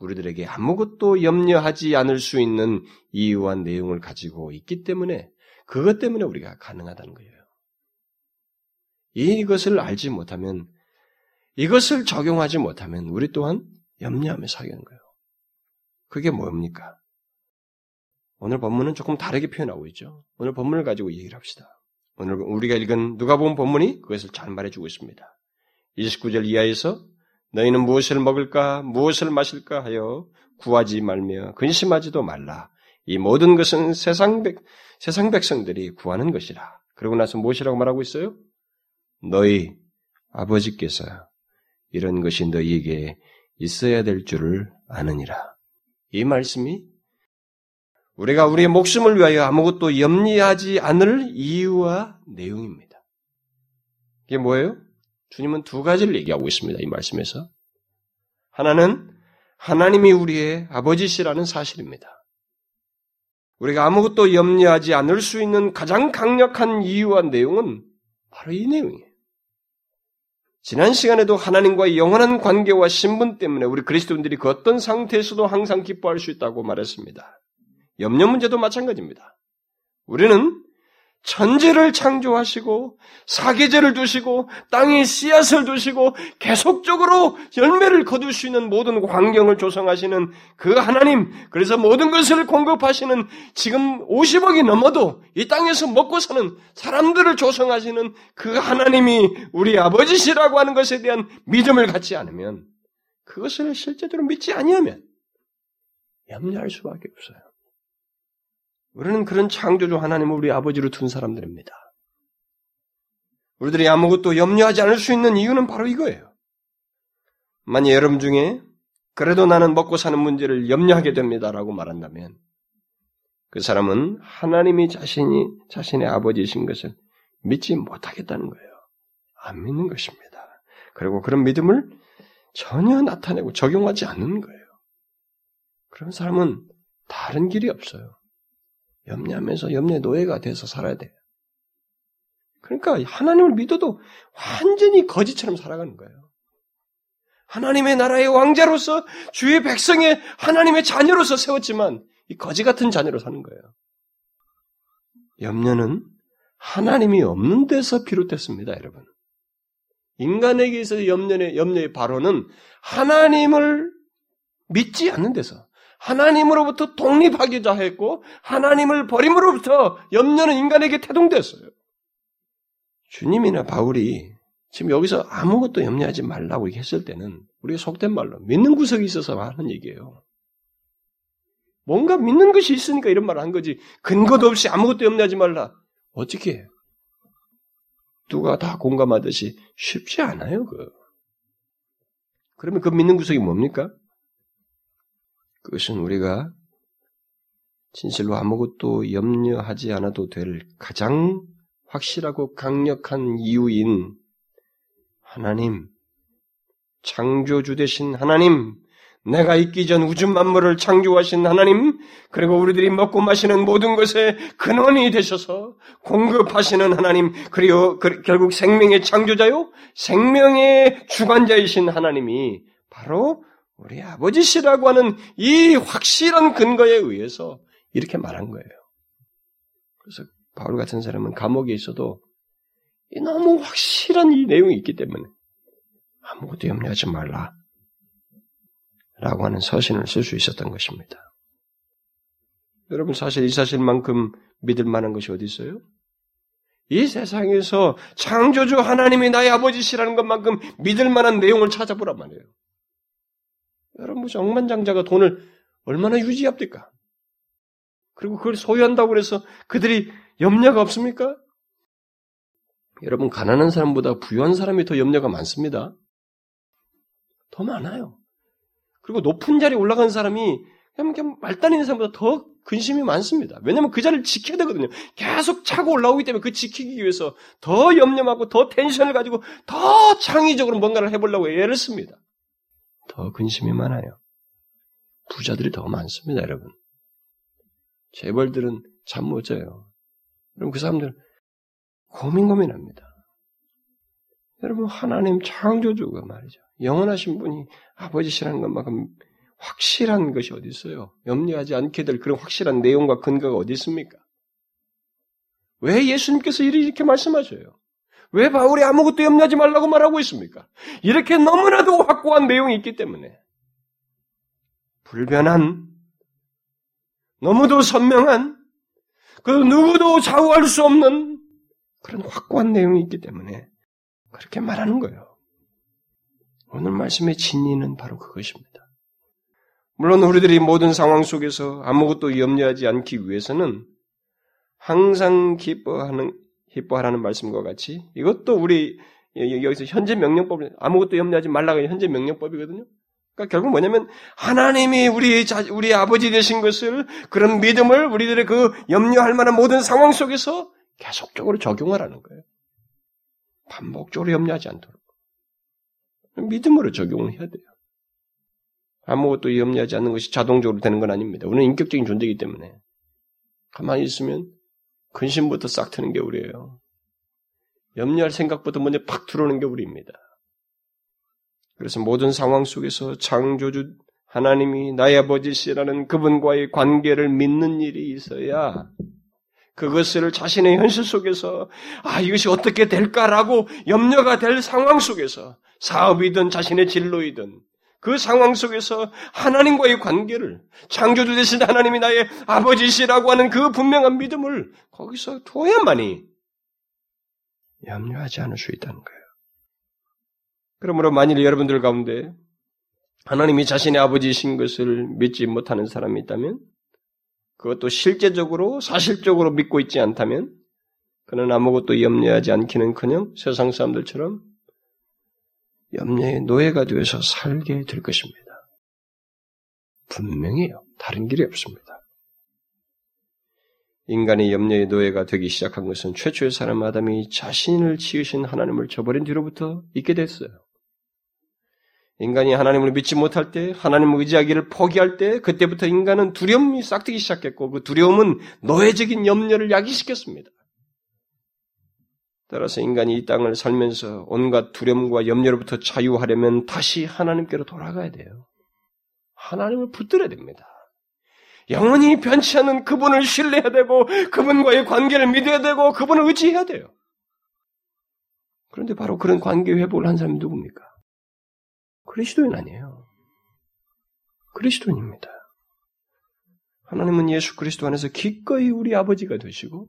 Speaker 1: 우리들에게 아무것도 염려하지 않을 수 있는 이유와 내용을 가지고 있기 때문에 그것 때문에 우리가 가능하다는 거예요. 이것을 알지 못하면 이것을 적용하지 못하면 우리 또한 염려하며 살는 거예요. 그게 뭡니까? 오늘 본문은 조금 다르게 표현하고 있죠. 오늘 본문을 가지고 얘기를 합시다. 오늘 우리가 읽은 누가 본 본문이 그것을 잘 말해주고 있습니다. 29절 이하에서 너희는 무엇을 먹을까, 무엇을 마실까 하여 구하지 말며 근심하지도 말라. 이 모든 것은 세상 백, 세상 백성들이 구하는 것이라. 그러고 나서 무엇이라고 말하고 있어요? 너희 아버지께서 이런 것이 너희에게 있어야 될 줄을 아느니라. 이 말씀이 우리가 우리의 목숨을 위하여 아무것도 염려하지 않을 이유와 내용입니다. 이게 뭐예요? 주님은 두 가지를 얘기하고 있습니다. 이 말씀에서. 하나는 하나님이 우리의 아버지시라는 사실입니다. 우리가 아무것도 염려하지 않을 수 있는 가장 강력한 이유와 내용은 바로 이 내용이에요. 지난 시간에도 하나님과의 영원한 관계와 신분 때문에 우리 그리스도인들이 그 어떤 상태에서도 항상 기뻐할 수 있다고 말했습니다. 염려 문제도 마찬가지입니다. 우리는 천지를 창조하시고 사계절을 두시고 땅에 씨앗을 두시고 계속적으로 열매를 거둘 수 있는 모든 환경을 조성하시는 그 하나님 그래서 모든 것을 공급하시는 지금 50억이 넘어도 이 땅에서 먹고 사는 사람들을 조성하시는 그 하나님이 우리 아버지시라고 하는 것에 대한 믿음을 갖지 않으면 그것을 실제로 믿지 아니하면 염려할 수밖에 없어요. 우리는 그런 창조주 하나님을 우리 아버지로 둔 사람들입니다. 우리들이 아무것도 염려하지 않을 수 있는 이유는 바로 이거예요. 만약 여러분 중에 그래도 나는 먹고 사는 문제를 염려하게 됩니다라고 말한다면 그 사람은 하나님이 자신이 자신의 아버지이신 것을 믿지 못하겠다는 거예요. 안 믿는 것입니다. 그리고 그런 믿음을 전혀 나타내고 적용하지 않는 거예요. 그런 사람은 다른 길이 없어요. 염려하면서 염려의 노예가 돼서 살아야 돼요. 그러니까 하나님을 믿어도 완전히 거지처럼 살아가는 거예요. 하나님의 나라의 왕자로서 주의 백성의 하나님의 자녀로서 세웠지만 이 거지 같은 자녀로 사는 거예요. 염려는 하나님이 없는 데서 비롯됐습니다, 여러분. 인간에게 있어서 염려의, 염려의 바로는 하나님을 믿지 않는 데서 하나님으로부터 독립하기자 했고 하나님을 버림으로부터 염려는 인간에게 태동됐어요. 주님이나 바울이 지금 여기서 아무것도 염려하지 말라고 했을 때는 우리가 속된 말로 믿는 구석이 있어서 하는 얘기예요. 뭔가 믿는 것이 있으니까 이런 말을 한 거지. 근거도 없이 아무것도 염려하지 말라. 어떻게 해? 누가 다 공감하듯이 쉽지 않아요, 그. 그러면 그 믿는 구석이 뭡니까? 그것은 우리가 진실로 아무것도 염려하지 않아도 될 가장 확실하고 강력한 이유인 하나님, 창조주 되신 하나님, 내가 있기 전 우주 만물을 창조하신 하나님, 그리고 우리들이 먹고 마시는 모든 것의 근원이 되셔서 공급하시는 하나님, 그리고 그, 결국 생명의 창조자요, 생명의 주관자이신 하나님이 바로 우리 아버지시라고 하는 이 확실한 근거에 의해서 이렇게 말한 거예요. 그래서 바울 같은 사람은 감옥에 있어도 너무 확실한 이 내용이 있기 때문에 아무것도 염려하지 말라. 라고 하는 서신을 쓸 수 있었던 것입니다. 여러분 사실 이 사실만큼 믿을 만한 것이 어디 있어요? 이 세상에서 창조주 하나님이 나의 아버지시라는 것만큼 믿을 만한 내용을 찾아보란 말이에요. 여러분 억만장자가 돈을 얼마나 유지합니까? 그리고 그걸 소유한다고 해서 그들이 염려가 없습니까? 여러분 가난한 사람보다 부유한 사람이 더 염려가 많습니다. 더 많아요. 그리고 높은 자리에 올라간 사람이 그냥 말단있는 사람보다 더 근심이 많습니다. 왜냐하면 그 자리를 지켜야 되거든요. 계속 차고 올라오기 때문에 그 지키기 위해서 더 염려하고 더 텐션을 가지고 더 창의적으로 뭔가를 해보려고 애를 씁니다. 더 근심이 많아요. 부자들이 더 많습니다, 여러분. 재벌들은 잠 못 자요. 여러분 그 사람들 고민 고민합니다. 여러분 하나님 창조주가 말이죠. 영원하신 분이 아버지시라는 것만큼 확실한 것이 어디 있어요? 염려하지 않게 될 그런 확실한 내용과 근거가 어디 있습니까? 왜 예수님께서 이렇게 말씀하셔요? 왜 바울이 아무것도 염려하지 말라고 말하고 있습니까? 이렇게 너무나도 확고한 내용이 있기 때문에 불변한 너무도 선명한 그 누구도 좌우할 수 없는 그런 확고한 내용이 있기 때문에 그렇게 말하는 거예요. 오늘 말씀의 진리는 바로 그것입니다. 물론 우리들이 모든 상황 속에서 아무것도 염려하지 않기 위해서는 항상 기뻐하는 기뻐하라는 말씀과 같이 이것도 우리 여기서 현재 명령법 아무것도 염려하지 말라가 현재 명령법이거든요. 그러니까 결국 뭐냐면 하나님이 우리 자, 우리 아버지 되신 것을 그런 믿음을 우리들의 그 염려할 만한 모든 상황 속에서 계속적으로 적용하라는 거예요. 반복적으로 염려하지 않도록. 믿음으로 적용을 해야 돼요. 아무것도 염려하지 않는 것이 자동적으로 되는 건 아닙니다. 우리는 인격적인 존재이기 때문에. 가만히 있으면 근심부터 싹 트는 게 우리예요. 염려할 생각부터 먼저 팍 들어오는 게 우리입니다. 그래서 모든 상황 속에서 창조주 하나님이 나의 아버지시라는 그분과의 관계를 믿는 일이 있어야 그것을 자신의 현실 속에서 아 이것이 어떻게 될까라고 염려가 될 상황 속에서 사업이든 자신의 진로이든 그 상황 속에서 하나님과의 관계를 창조주 되신 하나님이 나의 아버지시라고 하는 그 분명한 믿음을 거기서 둬야만이 염려하지 않을 수 있다는 거예요. 그러므로 만일 여러분들 가운데 하나님이 자신의 아버지이신 것을 믿지 못하는 사람이 있다면 그것도 실제적으로 사실적으로 믿고 있지 않다면 그는 아무것도 염려하지 않기는 커녕 세상 사람들처럼 염려의 노예가 되어서 살게 될 것입니다. 분명해요. 다른 길이 없습니다. 인간이 염려의 노예가 되기 시작한 것은 최초의 사람 아담이 자신을 지으신 하나님을 저버린 뒤로부터 있게 됐어요. 인간이 하나님을 믿지 못할 때, 하나님을 의지하기를 포기할 때, 그때부터 인간은 두려움이 싹트기 시작했고, 그 두려움은 노예적인 염려를 야기시켰습니다. 따라서 인간이 이 땅을 살면서 온갖 두려움과 염려로부터 자유하려면 다시 하나님께로 돌아가야 돼요. 하나님을 붙들어야 됩니다. 영원히 변치 않는 그분을 신뢰해야 되고, 그분과의 관계를 믿어야 되고, 그분을 의지해야 돼요. 그런데 바로 그런 관계 회복을 한 사람이 누굽니까? 그리스도인 아니에요. 그리스도인입니다. 하나님은 예수 그리스도 안에서 기꺼이 우리 아버지가 되시고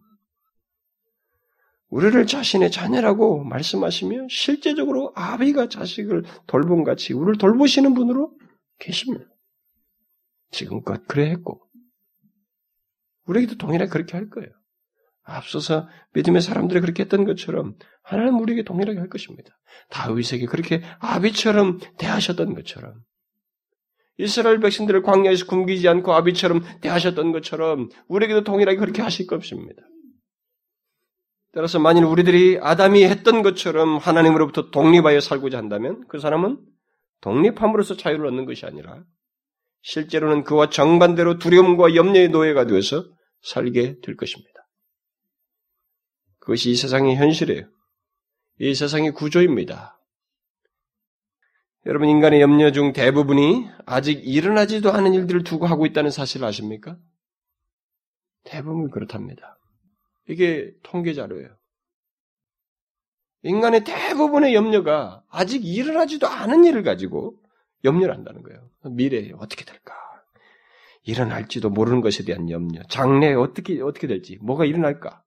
Speaker 1: 우리를 자신의 자녀라고 말씀하시며 실제적으로 아비가 자식을 돌본 같이 우리를 돌보시는 분으로 계십니다. 지금껏 그래 했고 우리에게도 동일하게 그렇게 할 거예요. 앞서서 믿음의 사람들이 그렇게 했던 것처럼 하나님 우리에게 동일하게 할 것입니다. 다윗에게 그렇게 아비처럼 대하셨던 것처럼 이스라엘 백성들을 광야에서 굶기지 않고 아비처럼 대하셨던 것처럼 우리에게도 동일하게 그렇게 하실 것입니다. 따라서 만일 우리들이 아담이 했던 것처럼 하나님으로부터 독립하여 살고자 한다면 그 사람은 독립함으로써 자유를 얻는 것이 아니라 실제로는 그와 정반대로 두려움과 염려의 노예가 되어서 살게 될 것입니다. 그것이 이 세상의 현실이에요. 이 세상의 구조입니다. 여러분 인간의 염려 중 대부분이 아직 일어나지도 않은 일들을 두고 하고 있다는 사실을 아십니까? 대부분 그렇답니다. 이게 통계 자료예요. 인간의 대부분의 염려가 아직 일어나지도 않은 일을 가지고 염려를 한다는 거예요. 미래에 어떻게 될까? 일어날지도 모르는 것에 대한 염려. 장래에 어떻게, 어떻게 될지, 뭐가 일어날까?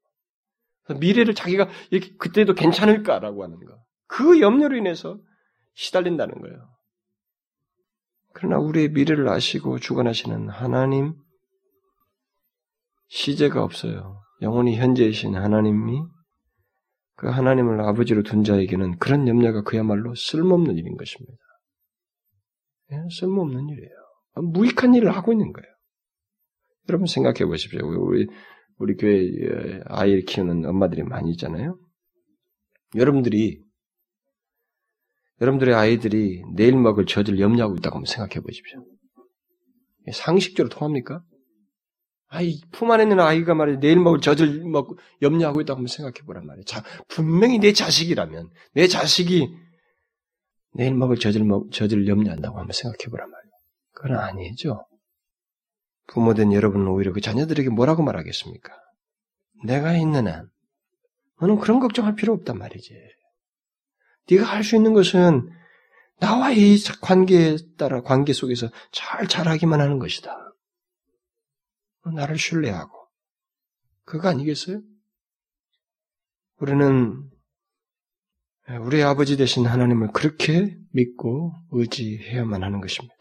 Speaker 1: 미래를 자기가 이렇게 그때도 괜찮을까라고 하는 거. 그 염려로 인해서 시달린다는 거예요. 그러나 우리의 미래를 아시고 주관하시는 하나님, 시제가 없어요. 영원히 현재이신 하나님이 그 하나님을 아버지로 둔 자에게는 그런 염려가 그야말로 쓸모없는 일인 것입니다. 예? 쓸모없는 일이에요. 무익한 일을 하고 있는 거예요. 여러분 생각해 보십시오. 우리 우리 교회 아이를 키우는 엄마들이 많이 있잖아요. 여러분들이 여러분들의 아이들이 내일 먹을 젖을 염려하고 있다고 한번 생각해 보십시오. 상식적으로 통합니까? 아이, 품 안에 있는 아이가 말이야, 내일 먹을 젖을 먹고 염려하고 있다고 한번 생각해 보란 말이에요. 자, 분명히 내 자식이라면, 내 자식이 내일 먹을 젖을, 먹, 젖을 염려한다고 한번 생각해 보란 말이에요. 그건 아니죠. 부모된 여러분은 오히려 그 자녀들에게 뭐라고 말하겠습니까? 내가 있는 한, 너는 그런 걱정할 필요 없단 말이지. 네가 할 수 있는 것은 나와의 관계에 따라 관계 속에서 잘 자라기만 하는 것이다. 나를 신뢰하고 그거 아니겠어요? 우리는 우리 아버지 되신 하나님을 그렇게 믿고 의지해야만 하는 것입니다.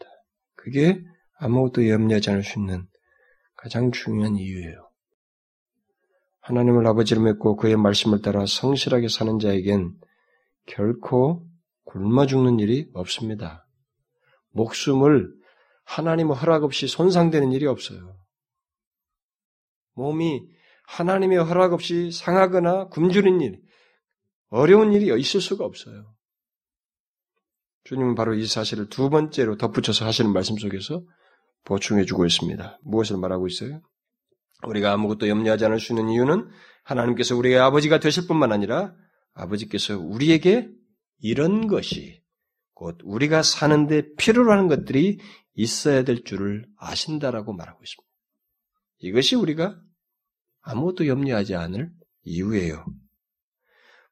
Speaker 1: 그게 아무것도 염려하지 않을 수 있는 가장 중요한 이유예요. 하나님을 아버지로 믿고 그의 말씀을 따라 성실하게 사는 자에겐 결코 굶어 죽는 일이 없습니다. 목숨을 하나님의 허락 없이 손상되는 일이 없어요. 몸이 하나님의 허락 없이 상하거나 굶주린 일, 어려운 일이 있을 수가 없어요. 주님은 바로 이 사실을 두 번째로 덧붙여서 하시는 말씀 속에서 보충해 주고 있습니다. 무엇을 말하고 있어요? 우리가 아무것도 염려하지 않을 수 있는 이유는 하나님께서 우리의 아버지가 되실 뿐만 아니라 아버지께서 우리에게 이런 것이 곧 우리가 사는데 필요로 하는 것들이 있어야 될 줄을 아신다라고 말하고 있습니다. 이것이 우리가 아무것도 염려하지 않을 이유예요.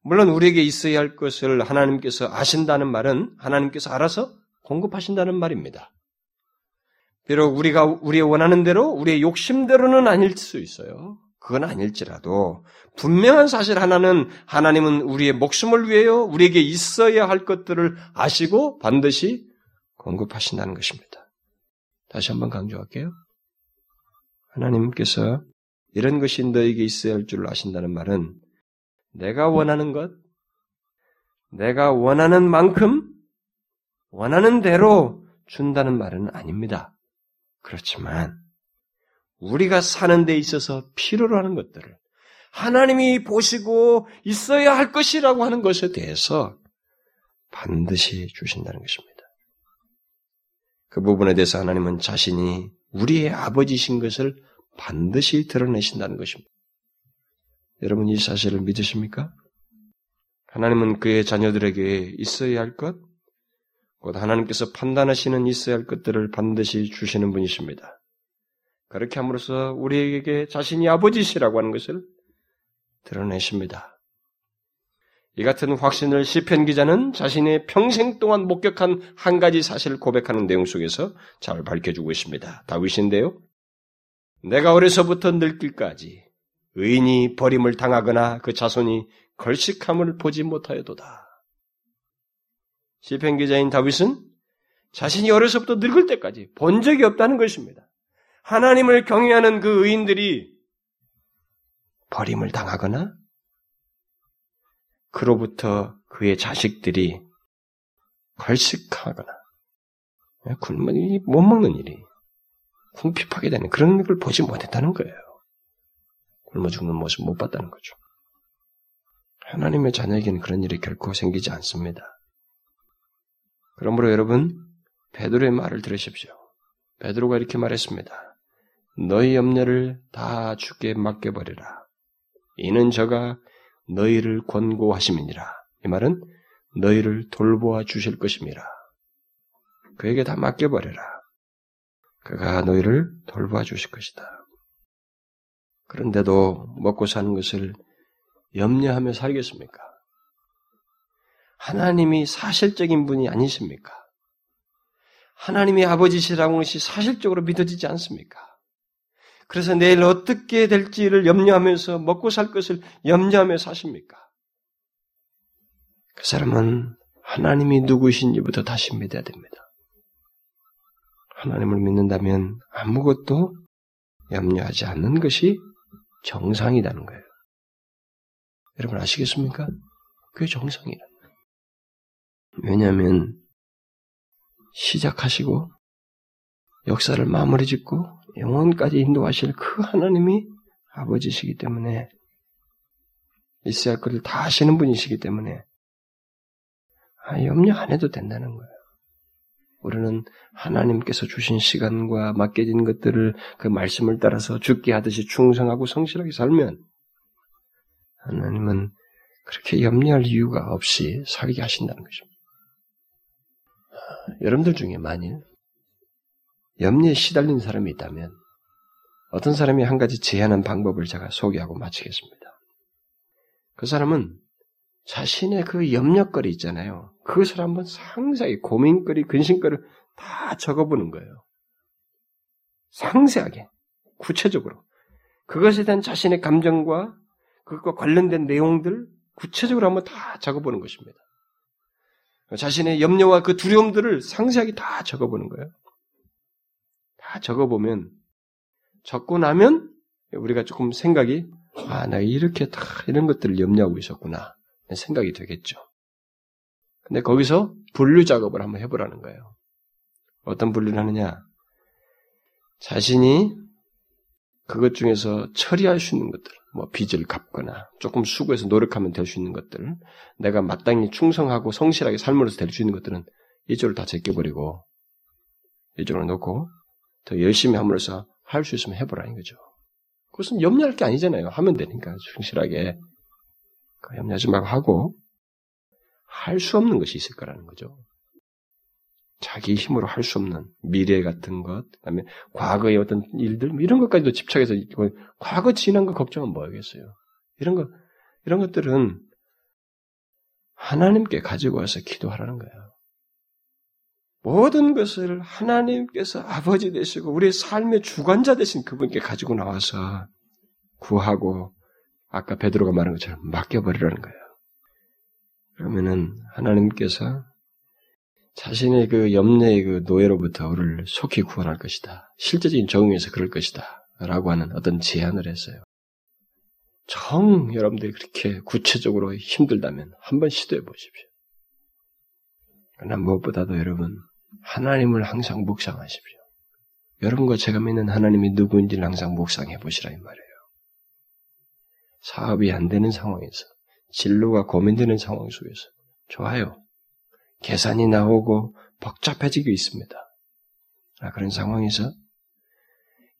Speaker 1: 물론 우리에게 있어야 할 것을 하나님께서 아신다는 말은 하나님께서 알아서 공급하신다는 말입니다. 비록 우리가 우리의 원하는 대로 우리의 욕심대로는 아닐 수 있어요. 그건 아닐지라도 분명한 사실 하나는 하나님은 우리의 목숨을 위하여 우리에게 있어야 할 것들을 아시고 반드시 공급하신다는 것입니다. 다시 한번 강조할게요. 하나님께서 이런 것이 너에게 있어야 할 줄 아신다는 말은 내가 원하는 것, 내가 원하는 만큼, 원하는 대로 준다는 말은 아닙니다. 그렇지만 우리가 사는 데 있어서 필요로 하는 것들을 하나님이 보시고 있어야 할 것이라고 하는 것에 대해서 반드시 주신다는 것입니다. 그 부분에 대해서 하나님은 자신이 우리의 아버지신 것을 반드시 드러내신다는 것입니다. 여러분 이 사실을 믿으십니까? 하나님은 그의 자녀들에게 있어야 할 것, 곧 하나님께서 판단하시는 있어야 할 것들을 반드시 주시는 분이십니다. 그렇게 함으로써 우리에게 자신이 아버지시라고 하는 것을 드러내십니다. 이 같은 확신을 시편 기자는 자신의 평생 동안 목격한 한 가지 사실을 고백하는 내용 속에서 잘 밝혀주고 있습니다. 다윗인데요. 내가 어려서부터 늙길까지 의인이 버림을 당하거나 그 자손이 걸식함을 보지 못하여도다. 시편 기자인 다윗은 자신이 어려서부터 늙을 때까지 본 적이 없다는 것입니다. 하나님을 경외하는 그 의인들이 버림을 당하거나 그로부터 그의 자식들이 걸식하거나 굶어 못 먹는 일이 궁핍하게 되는 그런 걸 보지 못했다는 거예요. 굶어 죽는 모습 못 봤다는 거죠. 하나님의 자녀에게는 그런 일이 결코 생기지 않습니다. 그러므로 여러분 베드로의 말을 들으십시오. 베드로가 이렇게 말했습니다. 너희 염려를 다 주께 맡겨버리라. 이는 저가 너희를 권고하심이니라. 이 말은 너희를 돌보아 주실 것임이라. 그에게 다 맡겨버려라. 그가 너희를 돌보아 주실 것이다. 그런데도 먹고 사는 것을 염려하며 살겠습니까? 하나님이 사실적인 분이 아니십니까? 하나님이 아버지시라는 것이 사실적으로 믿어지지 않습니까? 그래서 내일 어떻게 될지를 염려하면서 먹고 살 것을 염려하며 사십니까? 그 사람은 하나님이 누구신지부터 다시 믿어야 됩니다. 하나님을 믿는다면 아무것도 염려하지 않는 것이 정상이라는 거예요. 여러분 아시겠습니까? 그게 정상이라는 거예요. 왜냐하면 시작하시고 역사를 마무리 짓고 영원까지 인도하실 그 하나님이 아버지시기 때문에 있어야 할 것을 다 하시는 분이시기 때문에 아, 염려 안 해도 된다는 거예요. 우리는 하나님께서 주신 시간과 맡겨진 것들을 그 말씀을 따라서 죽게 하듯이 충성하고 성실하게 살면 하나님은 그렇게 염려할 이유가 없이 살게 하신다는 것입니다. 여러분들 중에 만일 염려에 시달린 사람이 있다면 어떤 사람이 한 가지 제안한 방법을 제가 소개하고 마치겠습니다. 그 사람은 자신의 그 염려거리 있잖아요. 그것을 한번 상세하게 고민거리, 근심거리를 다 적어보는 거예요. 상세하게, 구체적으로. 그것에 대한 자신의 감정과 그것과 관련된 내용들 구체적으로 한번 다 적어보는 것입니다. 자신의 염려와 그 두려움들을 상세하게 다 적어보는 거예요. 다 적어보면, 적고 나면 우리가 조금 생각이, 아, 나 이렇게 다 이런 것들을 염려하고 있었구나. 생각이 되겠죠. 근데 거기서 분류 작업을 한번 해보라는 거예요. 어떤 분류를 하느냐? 자신이 그것 중에서 처리할 수 있는 것들, 뭐 빚을 갚거나 조금 수고해서 노력하면 될 수 있는 것들, 내가 마땅히 충성하고 성실하게 삶으로서 될 수 있는 것들은 이쪽을 다 제껴버리고 이쪽으로 놓고 더 열심히 함으로써 할 수 있으면 해보라는 거죠. 그것은 염려할 게 아니잖아요. 하면 되니까 충실하게 그 염려하지 말고 하고 할 수 없는 것이 있을 거라는 거죠. 자기 힘으로 할 수 없는 미래 같은 것, 그다음에 과거의 어떤 일들 뭐 이런 것까지도 집착해서 과거 지난 거 걱정은 뭐하겠어요. 이런 거 이런 것들은 하나님께 가지고 와서 기도하라는 거예요. 모든 것을 하나님께서 아버지 되시고 우리의 삶의 주관자 되신 그분께 가지고 나와서 구하고 아까 베드로가 말한 것처럼 맡겨버리라는 거예요. 그러면은 하나님께서 자신의 그 염려의 그 노예로부터 우리를 속히 구원할 것이다. 실제적인 적응에서 그럴 것이다. 라고 하는 어떤 제안을 했어요. 정 여러분들이 그렇게 구체적으로 힘들다면 한번 시도해 보십시오. 그러나 무엇보다도 여러분 하나님을 항상 묵상하십시오. 여러분과 제가 믿는 하나님이 누구인지를 항상 묵상해 보시라 이 말이에요. 사업이 안 되는 상황에서, 진로가 고민되는 상황 속에서, 좋아요. 계산이 나오고 복잡해지고 있습니다. 아, 그런 상황에서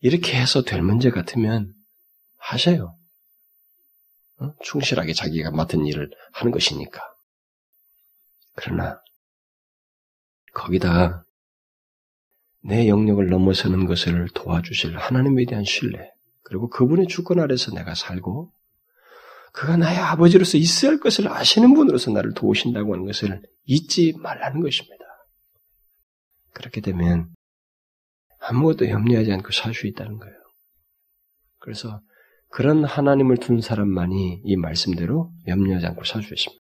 Speaker 1: 이렇게 해서 될 문제 같으면 하세요. 어? 충실하게 자기가 맡은 일을 하는 것이니까. 그러나 거기다 내 영역을 넘어서는 것을 도와주실 하나님에 대한 신뢰, 그리고 그분의 주권 아래서 내가 살고 그가 나의 아버지로서 있어야 할 것을 아시는 분으로서 나를 도우신다고 하는 것을 잊지 말라는 것입니다. 그렇게 되면 아무것도 염려하지 않고 살 수 있다는 거예요. 그래서 그런 하나님을 둔 사람만이 이 말씀대로 염려하지 않고 살 수 있습니다.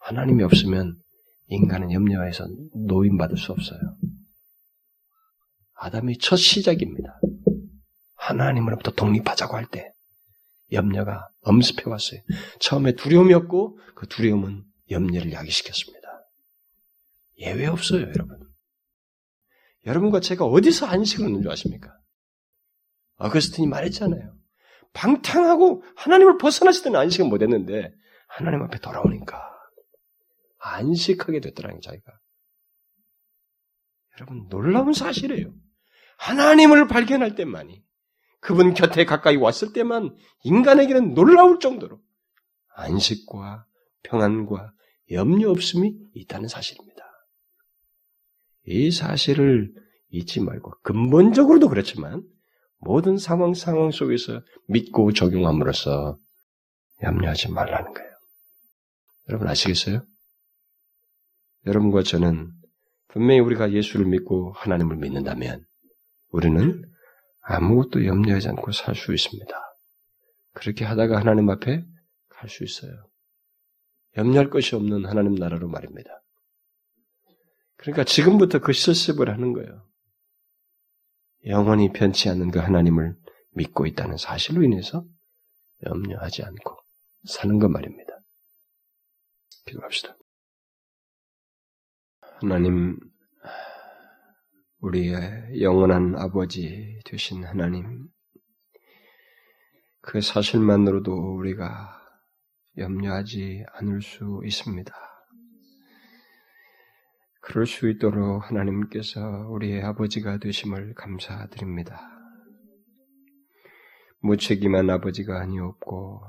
Speaker 1: 하나님이 없으면 인간은 염려에서 노인받을 수 없어요. 아담이 첫 시작입니다. 하나님으로부터 독립하자고 할 때 염려가 엄습해 왔어요. 처음에 두려움이었고 그 두려움은 염려를 야기시켰습니다. 예외 없어요, 여러분. 여러분과 제가 어디서 안식을 얻는 줄 아십니까? 어거스틴이 말했잖아요. 방탕하고 하나님을 때는 안식은 못했는데 하나님 앞에 돌아오니까 안식하게 됐더라는 자기가. 여러분 놀라운 사실이에요. 하나님을 발견할 때만이 그분 곁에 가까이 왔을 때만 인간에게는 놀라울 정도로 안식과 평안과 염려 없음이 있다는 사실입니다. 이 사실을 잊지 말고 근본적으로도 그렇지만 모든 상황 상황 속에서 믿고 적용함으로써 염려하지 말라는 거예요. 여러분 아시겠어요? 여러분과 저는 분명히 우리가 예수를 믿고 하나님을 믿는다면 우리는 아무것도 염려하지 않고 살 수 있습니다. 그렇게 하다가 하나님 앞에 갈 수 있어요. 염려할 것이 없는 하나님 나라로 말입니다. 그러니까 지금부터 그 실습을 하는 거예요. 영원히 변치 않는 그 하나님을 믿고 있다는 사실로 인해서 염려하지 않고 사는 것 말입니다. 기도합시다. 하나님, 우리의 영원한 아버지 되신 하나님, 그 사실만으로도 우리가 염려하지 않을 수 있습니다. 그럴 수 있도록 하나님께서 우리의 아버지가 되심을 감사드립니다. 무책임한 아버지가 아니었고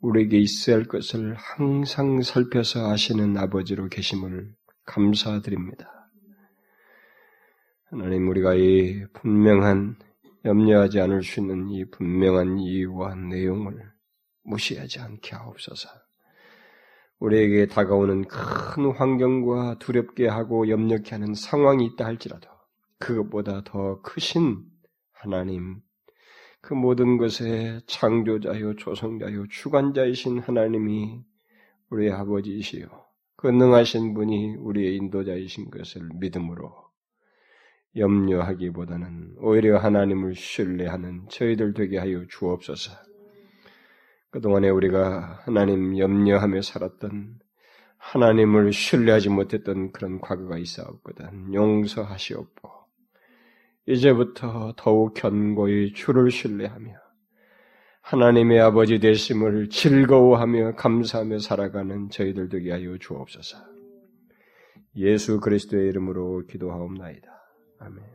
Speaker 1: 우리에게 있어야 할 것을 항상 살펴서 아시는 아버지로 계심을 감사드립니다. 하나님 우리가 이 분명한 염려하지 않을 수 있는 이 분명한 이유와 내용을 무시하지 않게 하옵소서. 우리에게 다가오는 큰 환경과 두렵게 하고 염려케 하는 상황이 있다 할지라도 그것보다 더 크신 하나님, 그 모든 것의 창조자요, 조성자요, 주관자이신 하나님이 우리의 아버지이시요. 그 능하신 분이 우리의 인도자이신 것을 믿음으로 염려하기보다는 오히려 하나님을 신뢰하는 저희들 되게 하여 주옵소서. 그동안에 우리가 하나님 염려하며 살았던 하나님을 신뢰하지 못했던 그런 과거가 있어왔거든. 용서하시옵고 이제부터 더욱 견고히 주를 신뢰하며 하나님의 아버지 되심을 즐거워하며 감사하며 살아가는 저희들 되게 하여 주옵소서. 예수 그리스도의 이름으로 기도하옵나이다. 아멘.